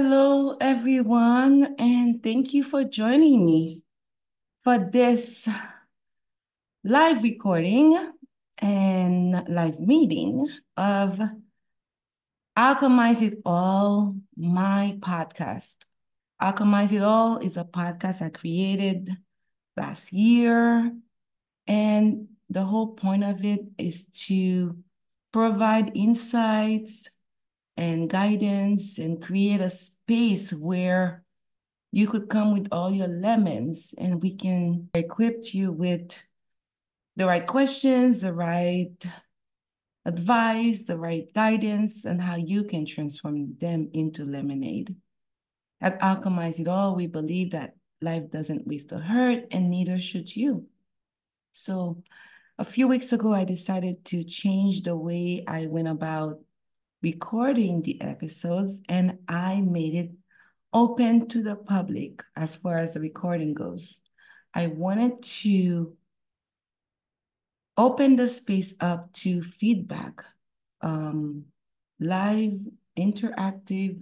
Hello, everyone, and thank you for joining me for this live recording and live meeting of Alchemize It All, my podcast. Alchemize It All is a podcast I created last year, and the whole point of it is to provide insights and guidance and create a space where you could come with all your lemons and we can equip you with the right questions, the right advice, the right guidance, and how you can transform them into lemonade. At Alchemize It All, we believe that life doesn't waste or hurt, and neither should you. So, a few weeks ago, I decided to change the way I went about recording the episodes and I made it open to the public as far as the recording goes. I wanted to open the space up to feedback, um, live, interactive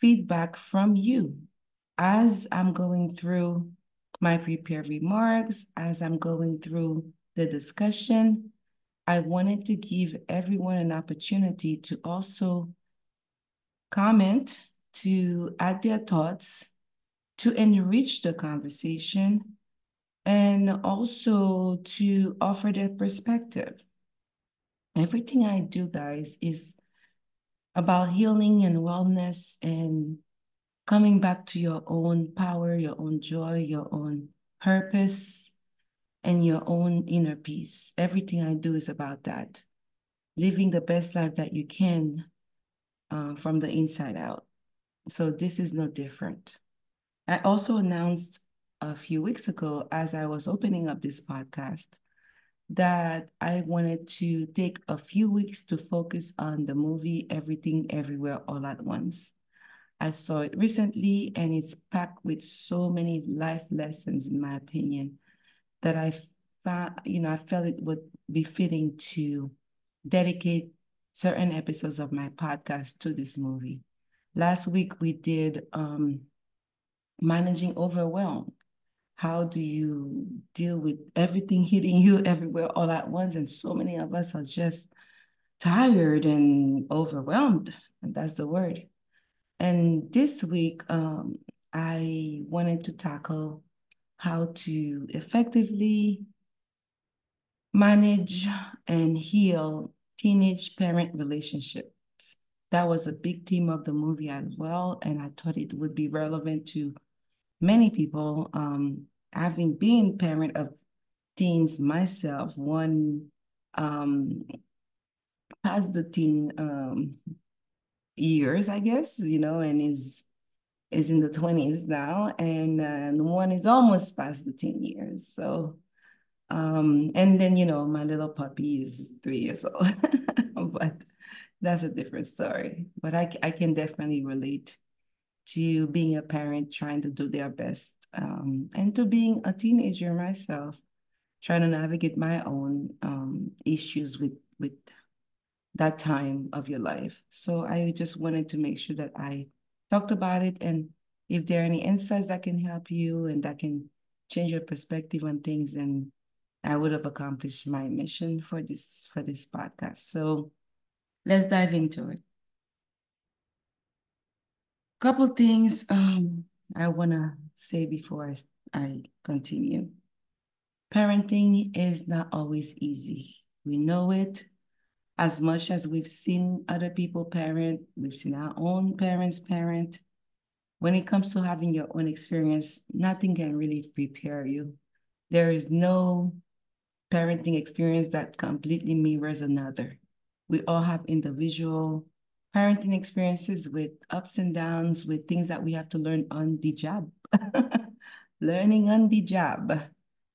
feedback from you as I'm going through my prepared remarks, as I'm going through the discussion, I wanted to give everyone an opportunity to also comment, to add their thoughts, to enrich the conversation, and also to offer their perspective. Everything I do, guys, is about healing and wellness and coming back to your own power, your own joy, your own purpose, and your own inner peace. Everything I do is about that. Living the best life that you can uh, from the inside out. So this is no different. I also announced a few weeks ago, as I was opening up this podcast, that I wanted to take a few weeks to focus on the movie Everything Everywhere All at Once. I saw it recently and it's packed with so many life lessons, in my opinion, that I found, you know, I felt it would be fitting to dedicate certain episodes of my podcast to this movie. Last week we did um, managing overwhelm. How do you deal with everything hitting you everywhere all at once? And so many of us are just tired and overwhelmed, and that's the word. And this week, um, I wanted to tackle how to effectively manage and heal teenage parent relationships. That was a big theme of the movie as well. And I thought it would be relevant to many people. Um, having been parent of teens myself, one um, past the teen um, years, I guess, you know, and is is in the 20s now, and one is almost past the 10 years. So, um, and then, you know, my little puppy is three years old, but that's a different story. But I, I can definitely relate to being a parent trying to do their best um, and to being a teenager myself, trying to navigate my own um, issues with, with that time of your life. So I just wanted to make sure that I talked about it and if there are any insights that can help you and that can change your perspective on things then i would have accomplished my mission for this for this podcast. So let's dive into it. Couple things um i want to say before I, I continue. Parenting is not always easy. We know it as much as we've seen other people parent, we've seen our own parents parent. When it comes to having your own experience, nothing can really prepare you. There is no parenting experience that completely mirrors another. We all have individual parenting experiences with ups and downs, with things that we have to learn on the job. Learning on the job.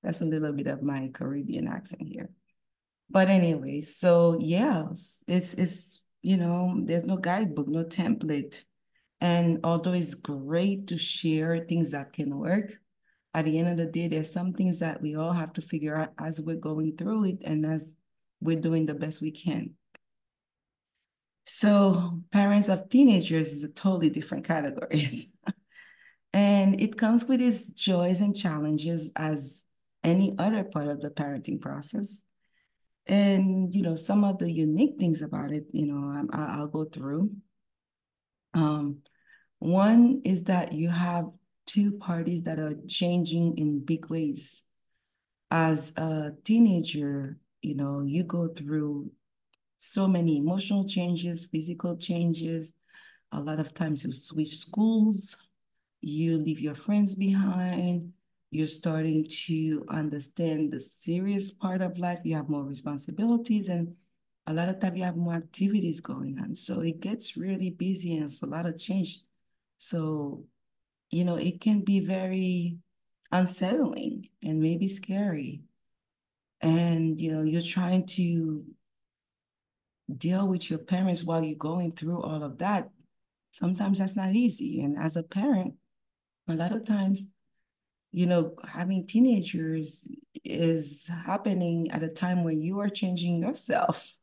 That's a little bit of my Caribbean accent here. But anyway, so yeah, it's it's you know, there's no guidebook, no template. And although it's great to share things that can work, at the end of the day, there's some things that we all have to figure out as we're going through it and as we're doing the best we can. So parents of teenagers is a totally different categories. and it comes with its joys and challenges as any other part of the parenting process. And, you know, some of the unique things about it, you know, I, will go through. Um, one is that you have two parties that are changing in big ways. As a teenager, you know, you go through so many emotional changes, physical changes. A lot of times you switch schools, you leave your friends behind, you're starting to understand the serious part of life, you have more responsibilities, and a lot of time you have more activities going on. So it gets really busy and it's a lot of change. So, you know, it can be very unsettling and maybe scary. And, you know, you're trying to deal with your parents while you're going through all of that. Sometimes that's not easy. And as a parent, a lot of times, you know, having teenagers is happening at a time when you are changing yourself.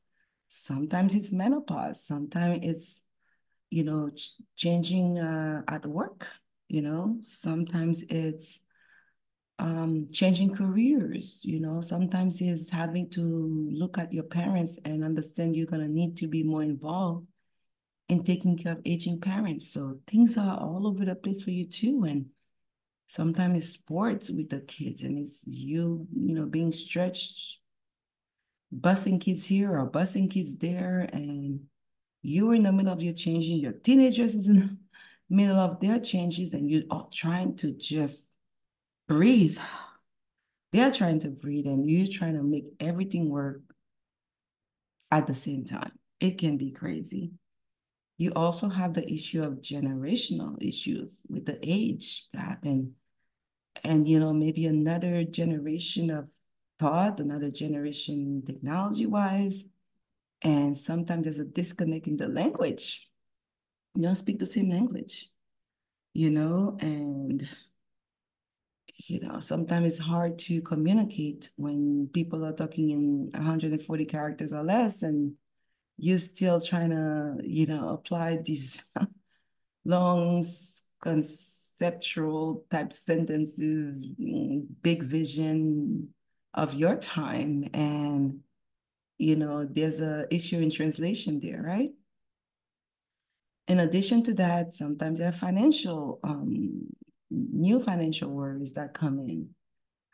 Sometimes it's menopause, sometimes it's, you know, ch- changing uh, at work, you know, sometimes it's um, changing careers, you know, sometimes it's having to look at your parents and understand you're going to need to be more involved in taking care of aging parents. So things are all over the place for you too. And sometimes it's sports with the kids and it's you, you know, being stretched, busing kids here or busing kids there. And you're in the middle of your changing, your teenagers is in the middle of their changes and you're trying to just breathe. They're trying to breathe and you're trying to make everything work at the same time. It can be crazy. You also have the issue of generational issues with the age gap and and you know maybe another generation of thought, another generation technology wise, and sometimes there's a disconnect in the language. You don't speak the same language, you know, and you know, sometimes it's hard to communicate when people are talking in 140 characters or less and you're still trying to, you know, apply these long conceptual type sentences, big vision of your time. And, you know, there's a issue in translation there, right? In addition to that, sometimes there are financial um, new financial worries that come in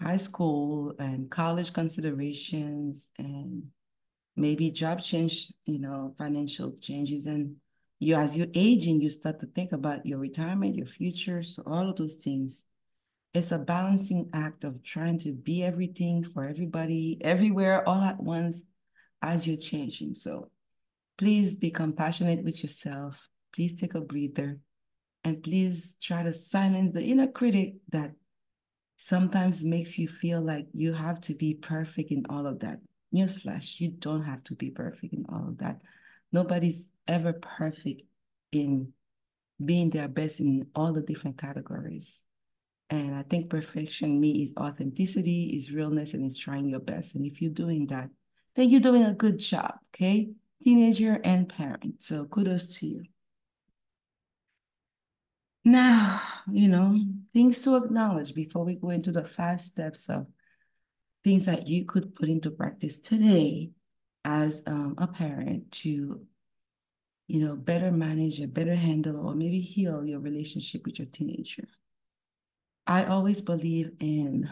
high school and college considerations and maybe job change, you know, financial changes. And you, as you're aging, you start to think about your retirement, your future. So all of those things. It's a balancing act of trying to be everything for everybody, everywhere, all at once as you're changing. So please be compassionate with yourself. Please take a breather and please try to silence the inner critic that sometimes makes you feel like you have to be perfect in all of that. Newsflash, you don't have to be perfect in all of that. Nobody's ever perfect in being their best in all the different categories. And I think perfection, me, is authenticity, is realness, and is trying your best. And if you're doing that, then you're doing a good job, okay? Teenager and parent. So kudos to you. Now, you know, things to acknowledge before we go into the five steps of things that you could put into practice today as um, a parent to, you know, better manage or better handle or maybe heal your relationship with your teenager. I always believe in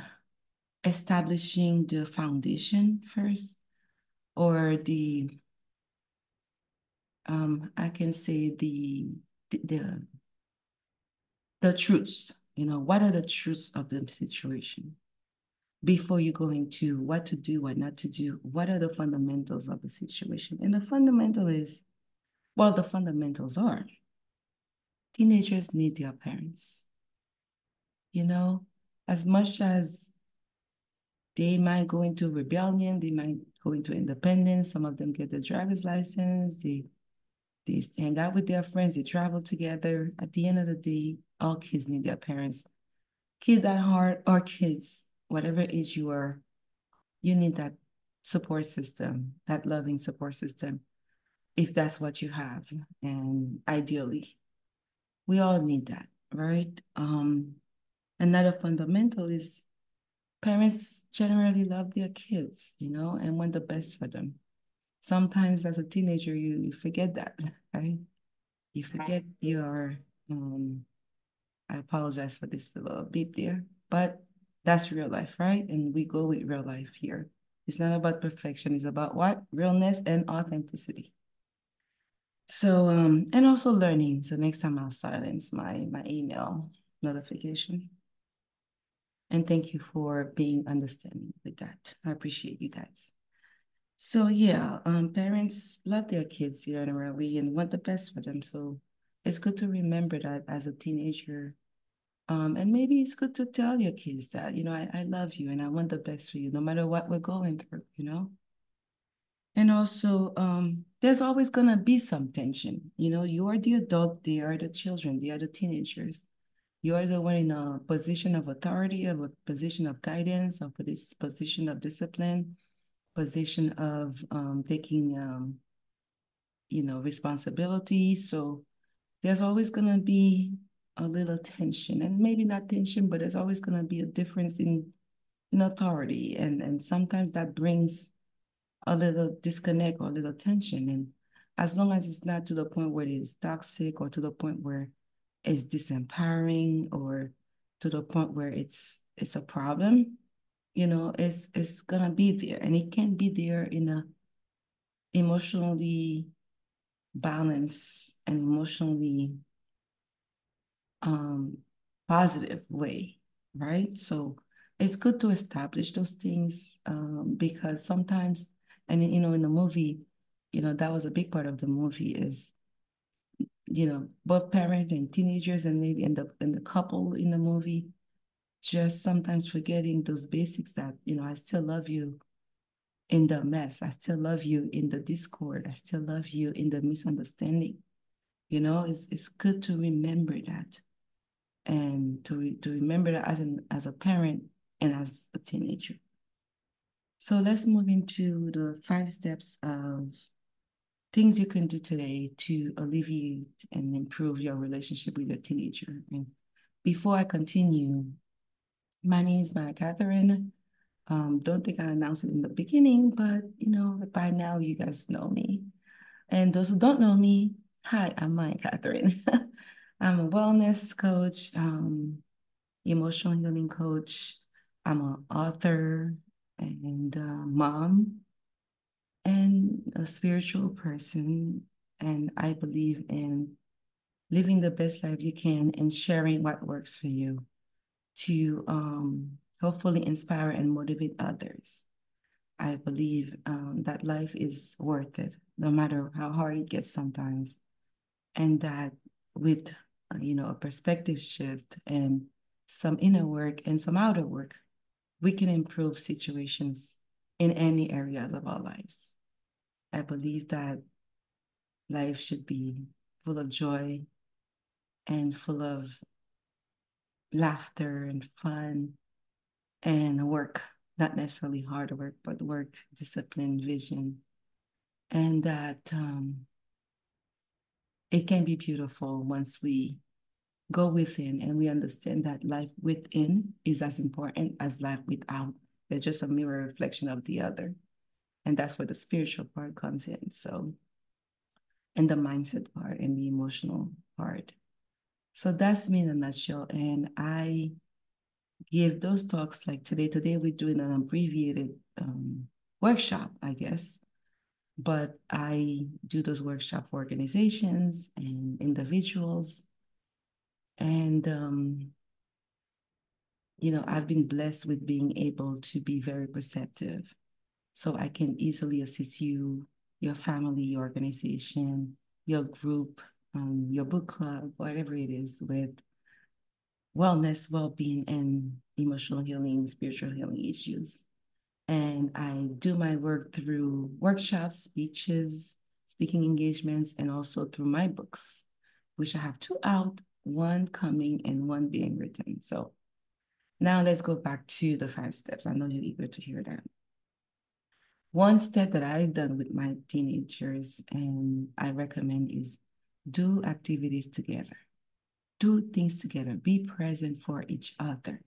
establishing the foundation first or the um I can say the the, the the truths. You know, what are the truths of the situation? Before you go into what to do, what not to do, what are the fundamentals of the situation? And the fundamental is, well, the fundamentals are teenagers need their parents. You know, as much as they might go into rebellion, they might go into independence, some of them get their driver's license, they they hang out with their friends, they travel together. At the end of the day, all kids need their parents. Kids at heart are kids, whatever age you are, you need that support system, that loving support system. if that's what you have. And ideally, we all need that, right? Um, another fundamental is parents generally love their kids, you know, and want the best for them. Sometimes as a teenager, you, you forget that, right? You forget your, um, I apologize for this little beep there, but that's real life, right? And we go with real life here. It's not about perfection. It's about what? Realness and authenticity. So, um, and also learning. So next time I'll silence my, my email notification. And thank you for being understanding with that. I appreciate you guys. So yeah, um, parents love their kids generally and want the best for them. So it's good to remember that as a teenager. Um, and maybe it's good to tell your kids that, you know, I, I love you and I want the best for you, no matter what we're going through, you know? And also, um, there's always gonna be some tension. You know, you are the adult, they are the children, they are the teenagers. You're the one in a position of authority, of a position of guidance, of this position of discipline, position of um, taking, um, you know, responsibility. So there's always gonna be a little tension, and maybe not tension, but there's always gonna be a difference in in authority, and and sometimes that brings a little disconnect or a little tension. And as long as it's not to the point where it's toxic or to the point where it's disempowering or to the point where it's it's a problem, you know, it's it's gonna be there. And it can be there in a emotionally balanced and emotionally um positive way, right? So it's good to establish those things um, because sometimes and you know, in the movie, you know, that was a big part of the movie is, you know, both parent and teenagers and maybe in the in the couple in the movie, just sometimes forgetting those basics that, you know, I still love you in the mess. I still love you in the discord. I still love you in the misunderstanding. You know, it's it's good to remember that and to, to remember that as an as a parent and as a teenager. So let's move into the five steps of things you can do today to alleviate and improve your relationship with your teenager. And before I continue, my name is Maiya Katherine. Um, don't think I announced it in the beginning, but you know, by now you guys know me. And those who don't know me, hi, I'm Maiya Katherine. I'm a wellness coach, um, emotional healing coach. I'm an author, and mom and a spiritual person. And I believe in living the best life you can and sharing what works for you to um, hopefully inspire and motivate others. I believe um, that life is worth it, no matter how hard it gets sometimes. And that with, you know, a perspective shift and some inner work and some outer work, we can improve situations in any areas of our lives. I believe that life should be full of joy and full of laughter and fun and work, not necessarily hard work, but work, discipline, vision. And that um, it can be beautiful once we go within and we understand that life within is as important as life without. They're just a mirror reflection of the other. And that's where the spiritual part comes in. So, and the mindset part and the emotional part. So that's me in a nutshell. And I give those talks like today. Today we're doing an abbreviated um, workshop, I guess. But I do those workshops for organizations and individuals and, um, you know, I've been blessed with being able to be very perceptive. So I can easily assist you, your family, your organization, your group, um, your book club, whatever it is, with wellness, well being, and emotional healing, spiritual healing issues. And I do my work through workshops, speeches, speaking engagements, and also through my books, which I have two out one coming and one being written. So now let's go back to the five steps. I know you're eager to hear that. one step that I've done with my teenagers and I recommend is do activities together. Do things together. Be present for each other.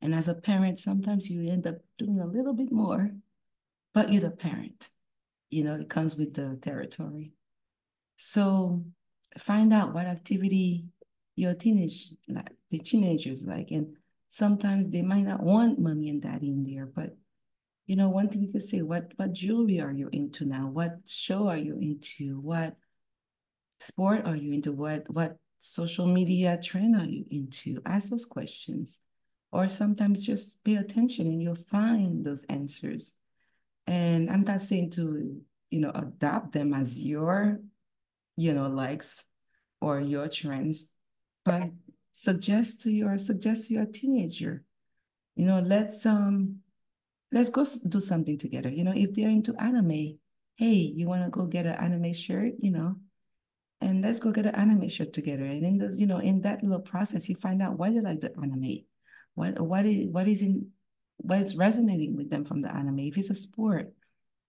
And as a parent, sometimes you end up doing a little bit more, but you're the parent. You know, it comes with the territory. So find out what activity your teenage like the teenagers like. And sometimes they might not want mommy and daddy in there, but you know, one thing you could say, what what jewelry are you into now? What show are you into? What sport are you into? What what social media trend are you into? Ask those questions. Or sometimes just pay attention and you'll find those answers. And I'm not saying to, you know, adopt them as your, you know, likes or your trends, but suggest to your suggest to your teenager, you know, let's um let's go do something together. You know, if they're into anime, hey, you want to go get an anime shirt, you know, and let's go get an anime shirt together. And in the, you know, in that little process, you find out why they like the anime, what what is what is in what is resonating with them from the anime. If it's a sport,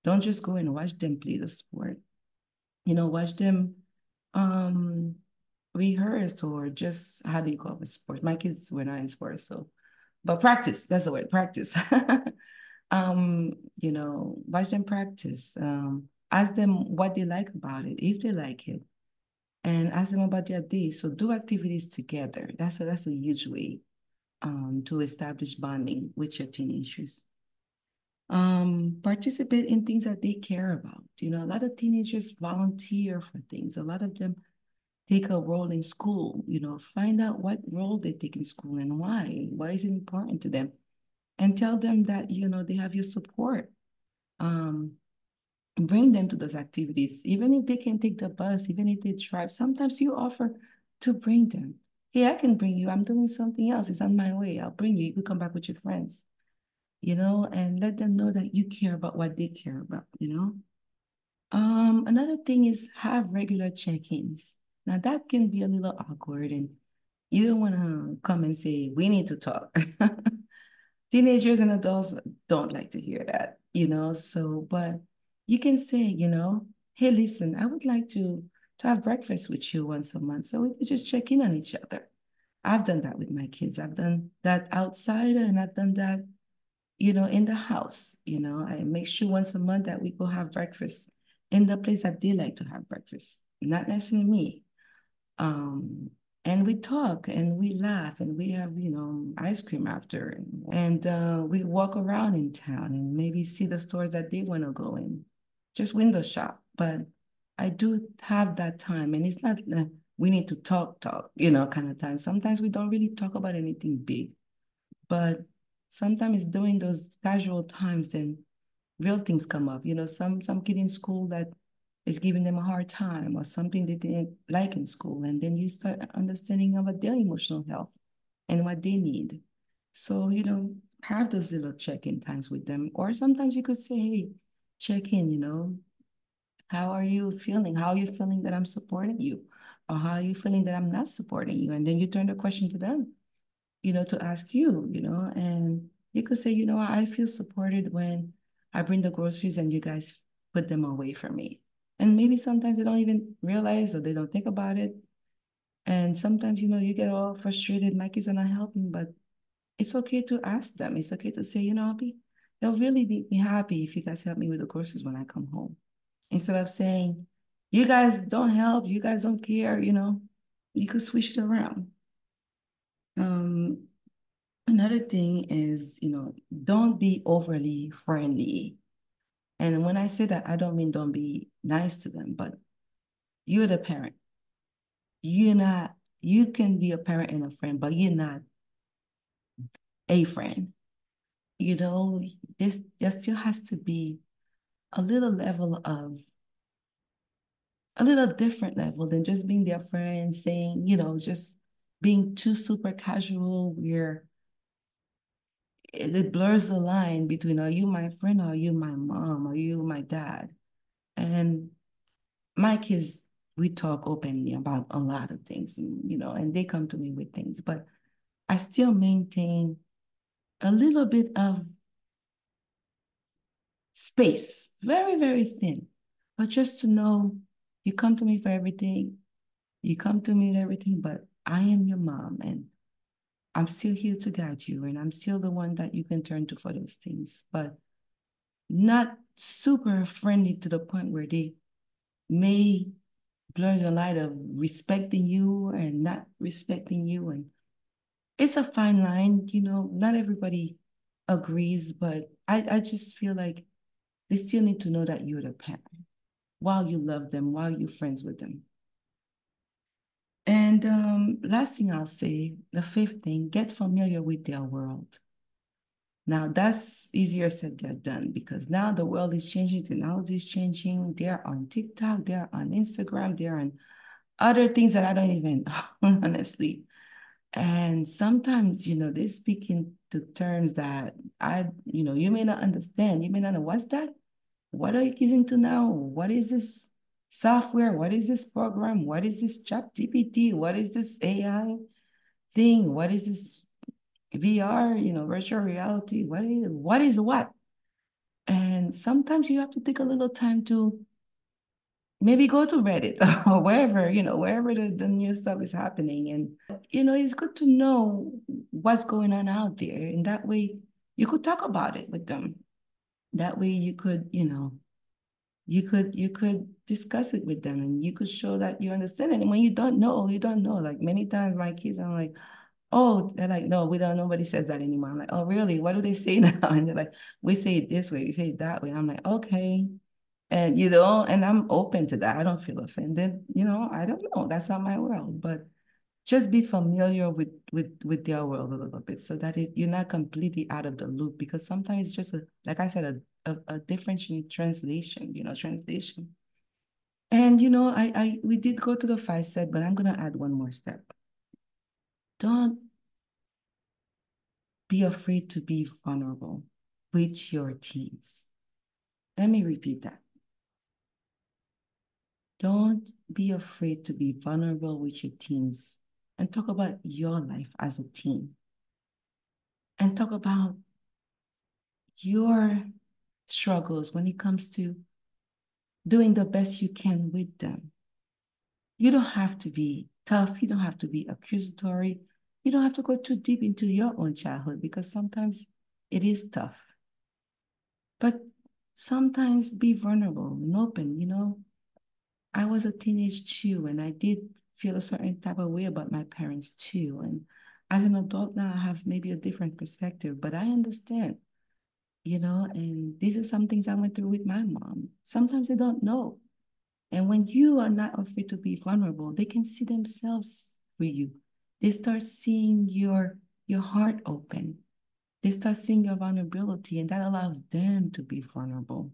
don't just go and watch them play the sport. You know, watch them um rehearse or just how do you call it sports? My kids were not in sports, so but practice, that's the word, practice. um, you know, watch them practice. Um, ask them what they like about it, if they like it and ask them about their day. So do activities together. That's a, that's a huge way um, to establish bonding with your teenagers. Um, participate in things that they care about. You know, a lot of teenagers volunteer for things. A lot of them take a role in school. You know, find out what role they take in school and why. Why is it important to them? And tell them that, you know, they have your support. Um, bring them to those activities, even if they can take the bus, even if they drive. Sometimes you offer to bring them. Hey, I can bring you. I'm doing something else. It's on my way. I'll bring you. You can come back with your friends, you know, and let them know that you care about what they care about, you know. Um, another thing is have regular check-ins. Now that can be a little awkward and you don't want to come and say, we need to talk. Teenagers and adults don't like to hear that, you know, so, but you can say, you know, hey, listen, I would like to to have breakfast with you once a month so we could just check in on each other. I've done that with my kids. I've done that outside and I've done that, you know, in the house. You know, I make sure once a month that we go have breakfast in the place that they like to have breakfast, not necessarily me. Um, and we talk and we laugh and we have you know ice cream after and, and uh, we walk around in town and maybe see the stores that they want to go in just window shop. But I do have that time, and it's not uh, we need to talk, talk, you know, kind of time. Sometimes we don't really talk about anything big, but sometimes during those casual times, then real things come up. You know, some some kid in school that is giving them a hard time or something they didn't like in school, and then you start understanding about their emotional health and what they need. So you know, have those little check-in times with them, or sometimes you could say, "Hey." check in, you know, how are you feeling? How are you feeling that I'm supporting you? Or how are you feeling that I'm not supporting you? And then you turn the question to them, you know, to ask you, you know, and you could say, you know, I feel supported when I bring the groceries and you guys put them away for me. And maybe sometimes they don't even realize or they don't think about it. And sometimes, you know, you get all frustrated, my kids are not helping, but it's okay to ask them. It's okay to say, you know, I'll be they'll really be, be happy if you guys help me with the groceries when I come home. Instead of saying, you guys don't help, you guys don't care, you know, you could switch it around. Um, another thing is, you know, don't be overly friendly. And when I say that, I don't mean don't be nice to them, but you're the parent. You're not, you can be a parent and a friend, but you're not a friend you know, this there still has to be a little level of a little different level than just being their friend, saying, you know, just being too super casual where it, it blurs the line between are you my friend or are you my mom or you my dad? And my kids, we talk openly about a lot of things, you know, and they come to me with things, but I still maintain a little bit of space, very, very thin. But just to know you come to me for everything, you come to me with everything, but I am your mom and I'm still here to guide you and I'm still the one that you can turn to for those things, but not super friendly to the point where they may blur the line of respecting you and not respecting you. And it's a fine line, you know, not everybody agrees, but I, I just feel like they still need to know that you're the parent while you love them, while you're friends with them. And um, last thing I'll say, the fifth thing, get familiar with their world. Now that's easier said than done because now the world is changing, technology is changing. They're on TikTok, they're on Instagram, they're on other things that I don't even honestly. And sometimes, you know, they speak into terms that I, you know, you may not understand. You may not know what's that? What are you using to now? What is this software? What is this program? What is this chat GPT? What is this AI thing? What is this VR, you know, virtual reality? What is what is what? And sometimes you have to take a little time to maybe go to Reddit or wherever, you know, wherever the, the new stuff is happening. And, you know, it's good to know what's going on out there. And that way you could talk about it with them. That way you could, you know, you could you could discuss it with them and you could show that you understand it. And when you don't know, you don't know. Like many times my kids, I'm like, oh, they're like, no, we don't, nobody says that anymore. I'm like, oh, really? What do they say now? And they're like, we say it this way, we say it that way. I'm like, okay. And, you know, and I'm open to that. I don't feel offended. You know, I don't know. That's not my world. But just be familiar with with with their world a little bit so that it, you're not completely out of the loop because sometimes it's just a like i said a, a, a different translation you know translation. And you know i i we did go to the five step but i'm going to add one more step. Don't be afraid to be vulnerable with your teens let me repeat that. Don't be afraid to be vulnerable with your teens and talk about your life as a teen. And talk about your struggles when it comes to doing the best you can with them. You don't have to be tough. You don't have to be accusatory. You don't have to go too deep into your own childhood because sometimes it is tough. But sometimes be vulnerable and open, you know, I was a teenage too, and I did feel a certain type of way about my parents too. And as an adult now, I have maybe a different perspective, but I understand, you know, and these are some things I went through with my mom. Sometimes they don't know. And when you are not afraid to be vulnerable, they can see themselves with you. They start seeing your your heart open. They start seeing your vulnerability, and that allows them to be vulnerable.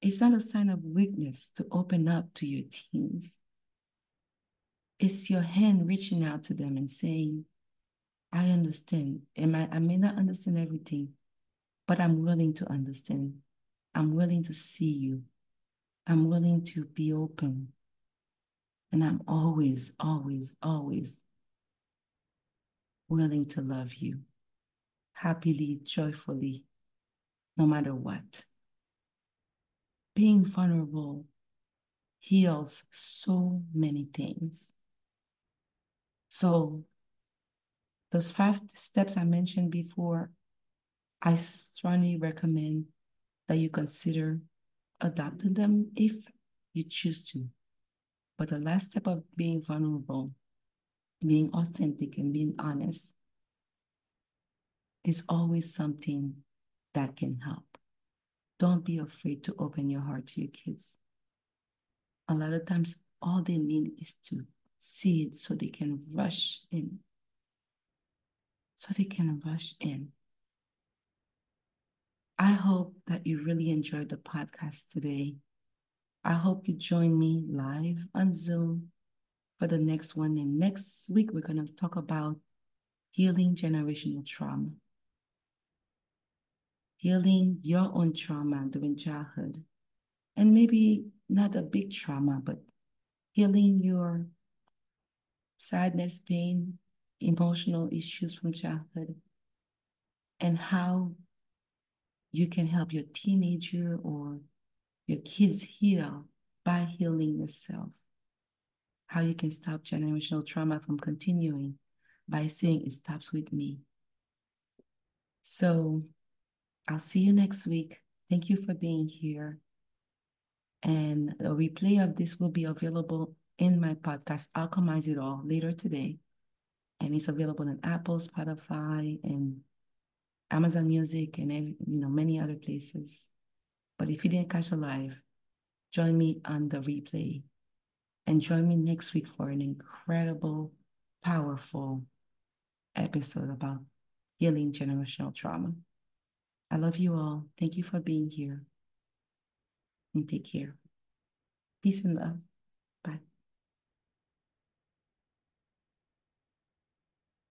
It's not a sign of weakness to open up to your teens. It's your hand reaching out to them and saying, I understand. And I, I may not understand everything, but I'm willing to understand. I'm willing to see you. I'm willing to be open. And I'm always, always, always willing to love you happily, joyfully, no matter what being vulnerable heals so many things. So, those five steps I mentioned before, I strongly recommend that you consider adopting them if you choose to. But the last step of being vulnerable, being authentic, and being honest is always something that can help. Don't be afraid to open your heart to your kids. A lot of times, all they need is to see it so they can rush in. So they can rush in. I hope that you really enjoyed the podcast today. I hope you join me live on Zoom for the next one. And next week, we're going to talk about healing generational trauma healing your own trauma during childhood. And maybe not a big trauma, but healing your sadness, pain, emotional issues from childhood, and how you can help your teenager or your kids heal by healing yourself. How you can stop generational trauma from continuing by saying it stops with me. So I'll see you next week. Thank you for being here. And a replay of this will be available in my podcast, Alchemize It All, later today. And it's available on Apple, Spotify, and Amazon Music, and every, you know many other places. But if you didn't catch a live, join me on the replay, and join me next week for an incredible, powerful episode about healing generational trauma. I love you all. Thank you for being here and take care. Peace and love.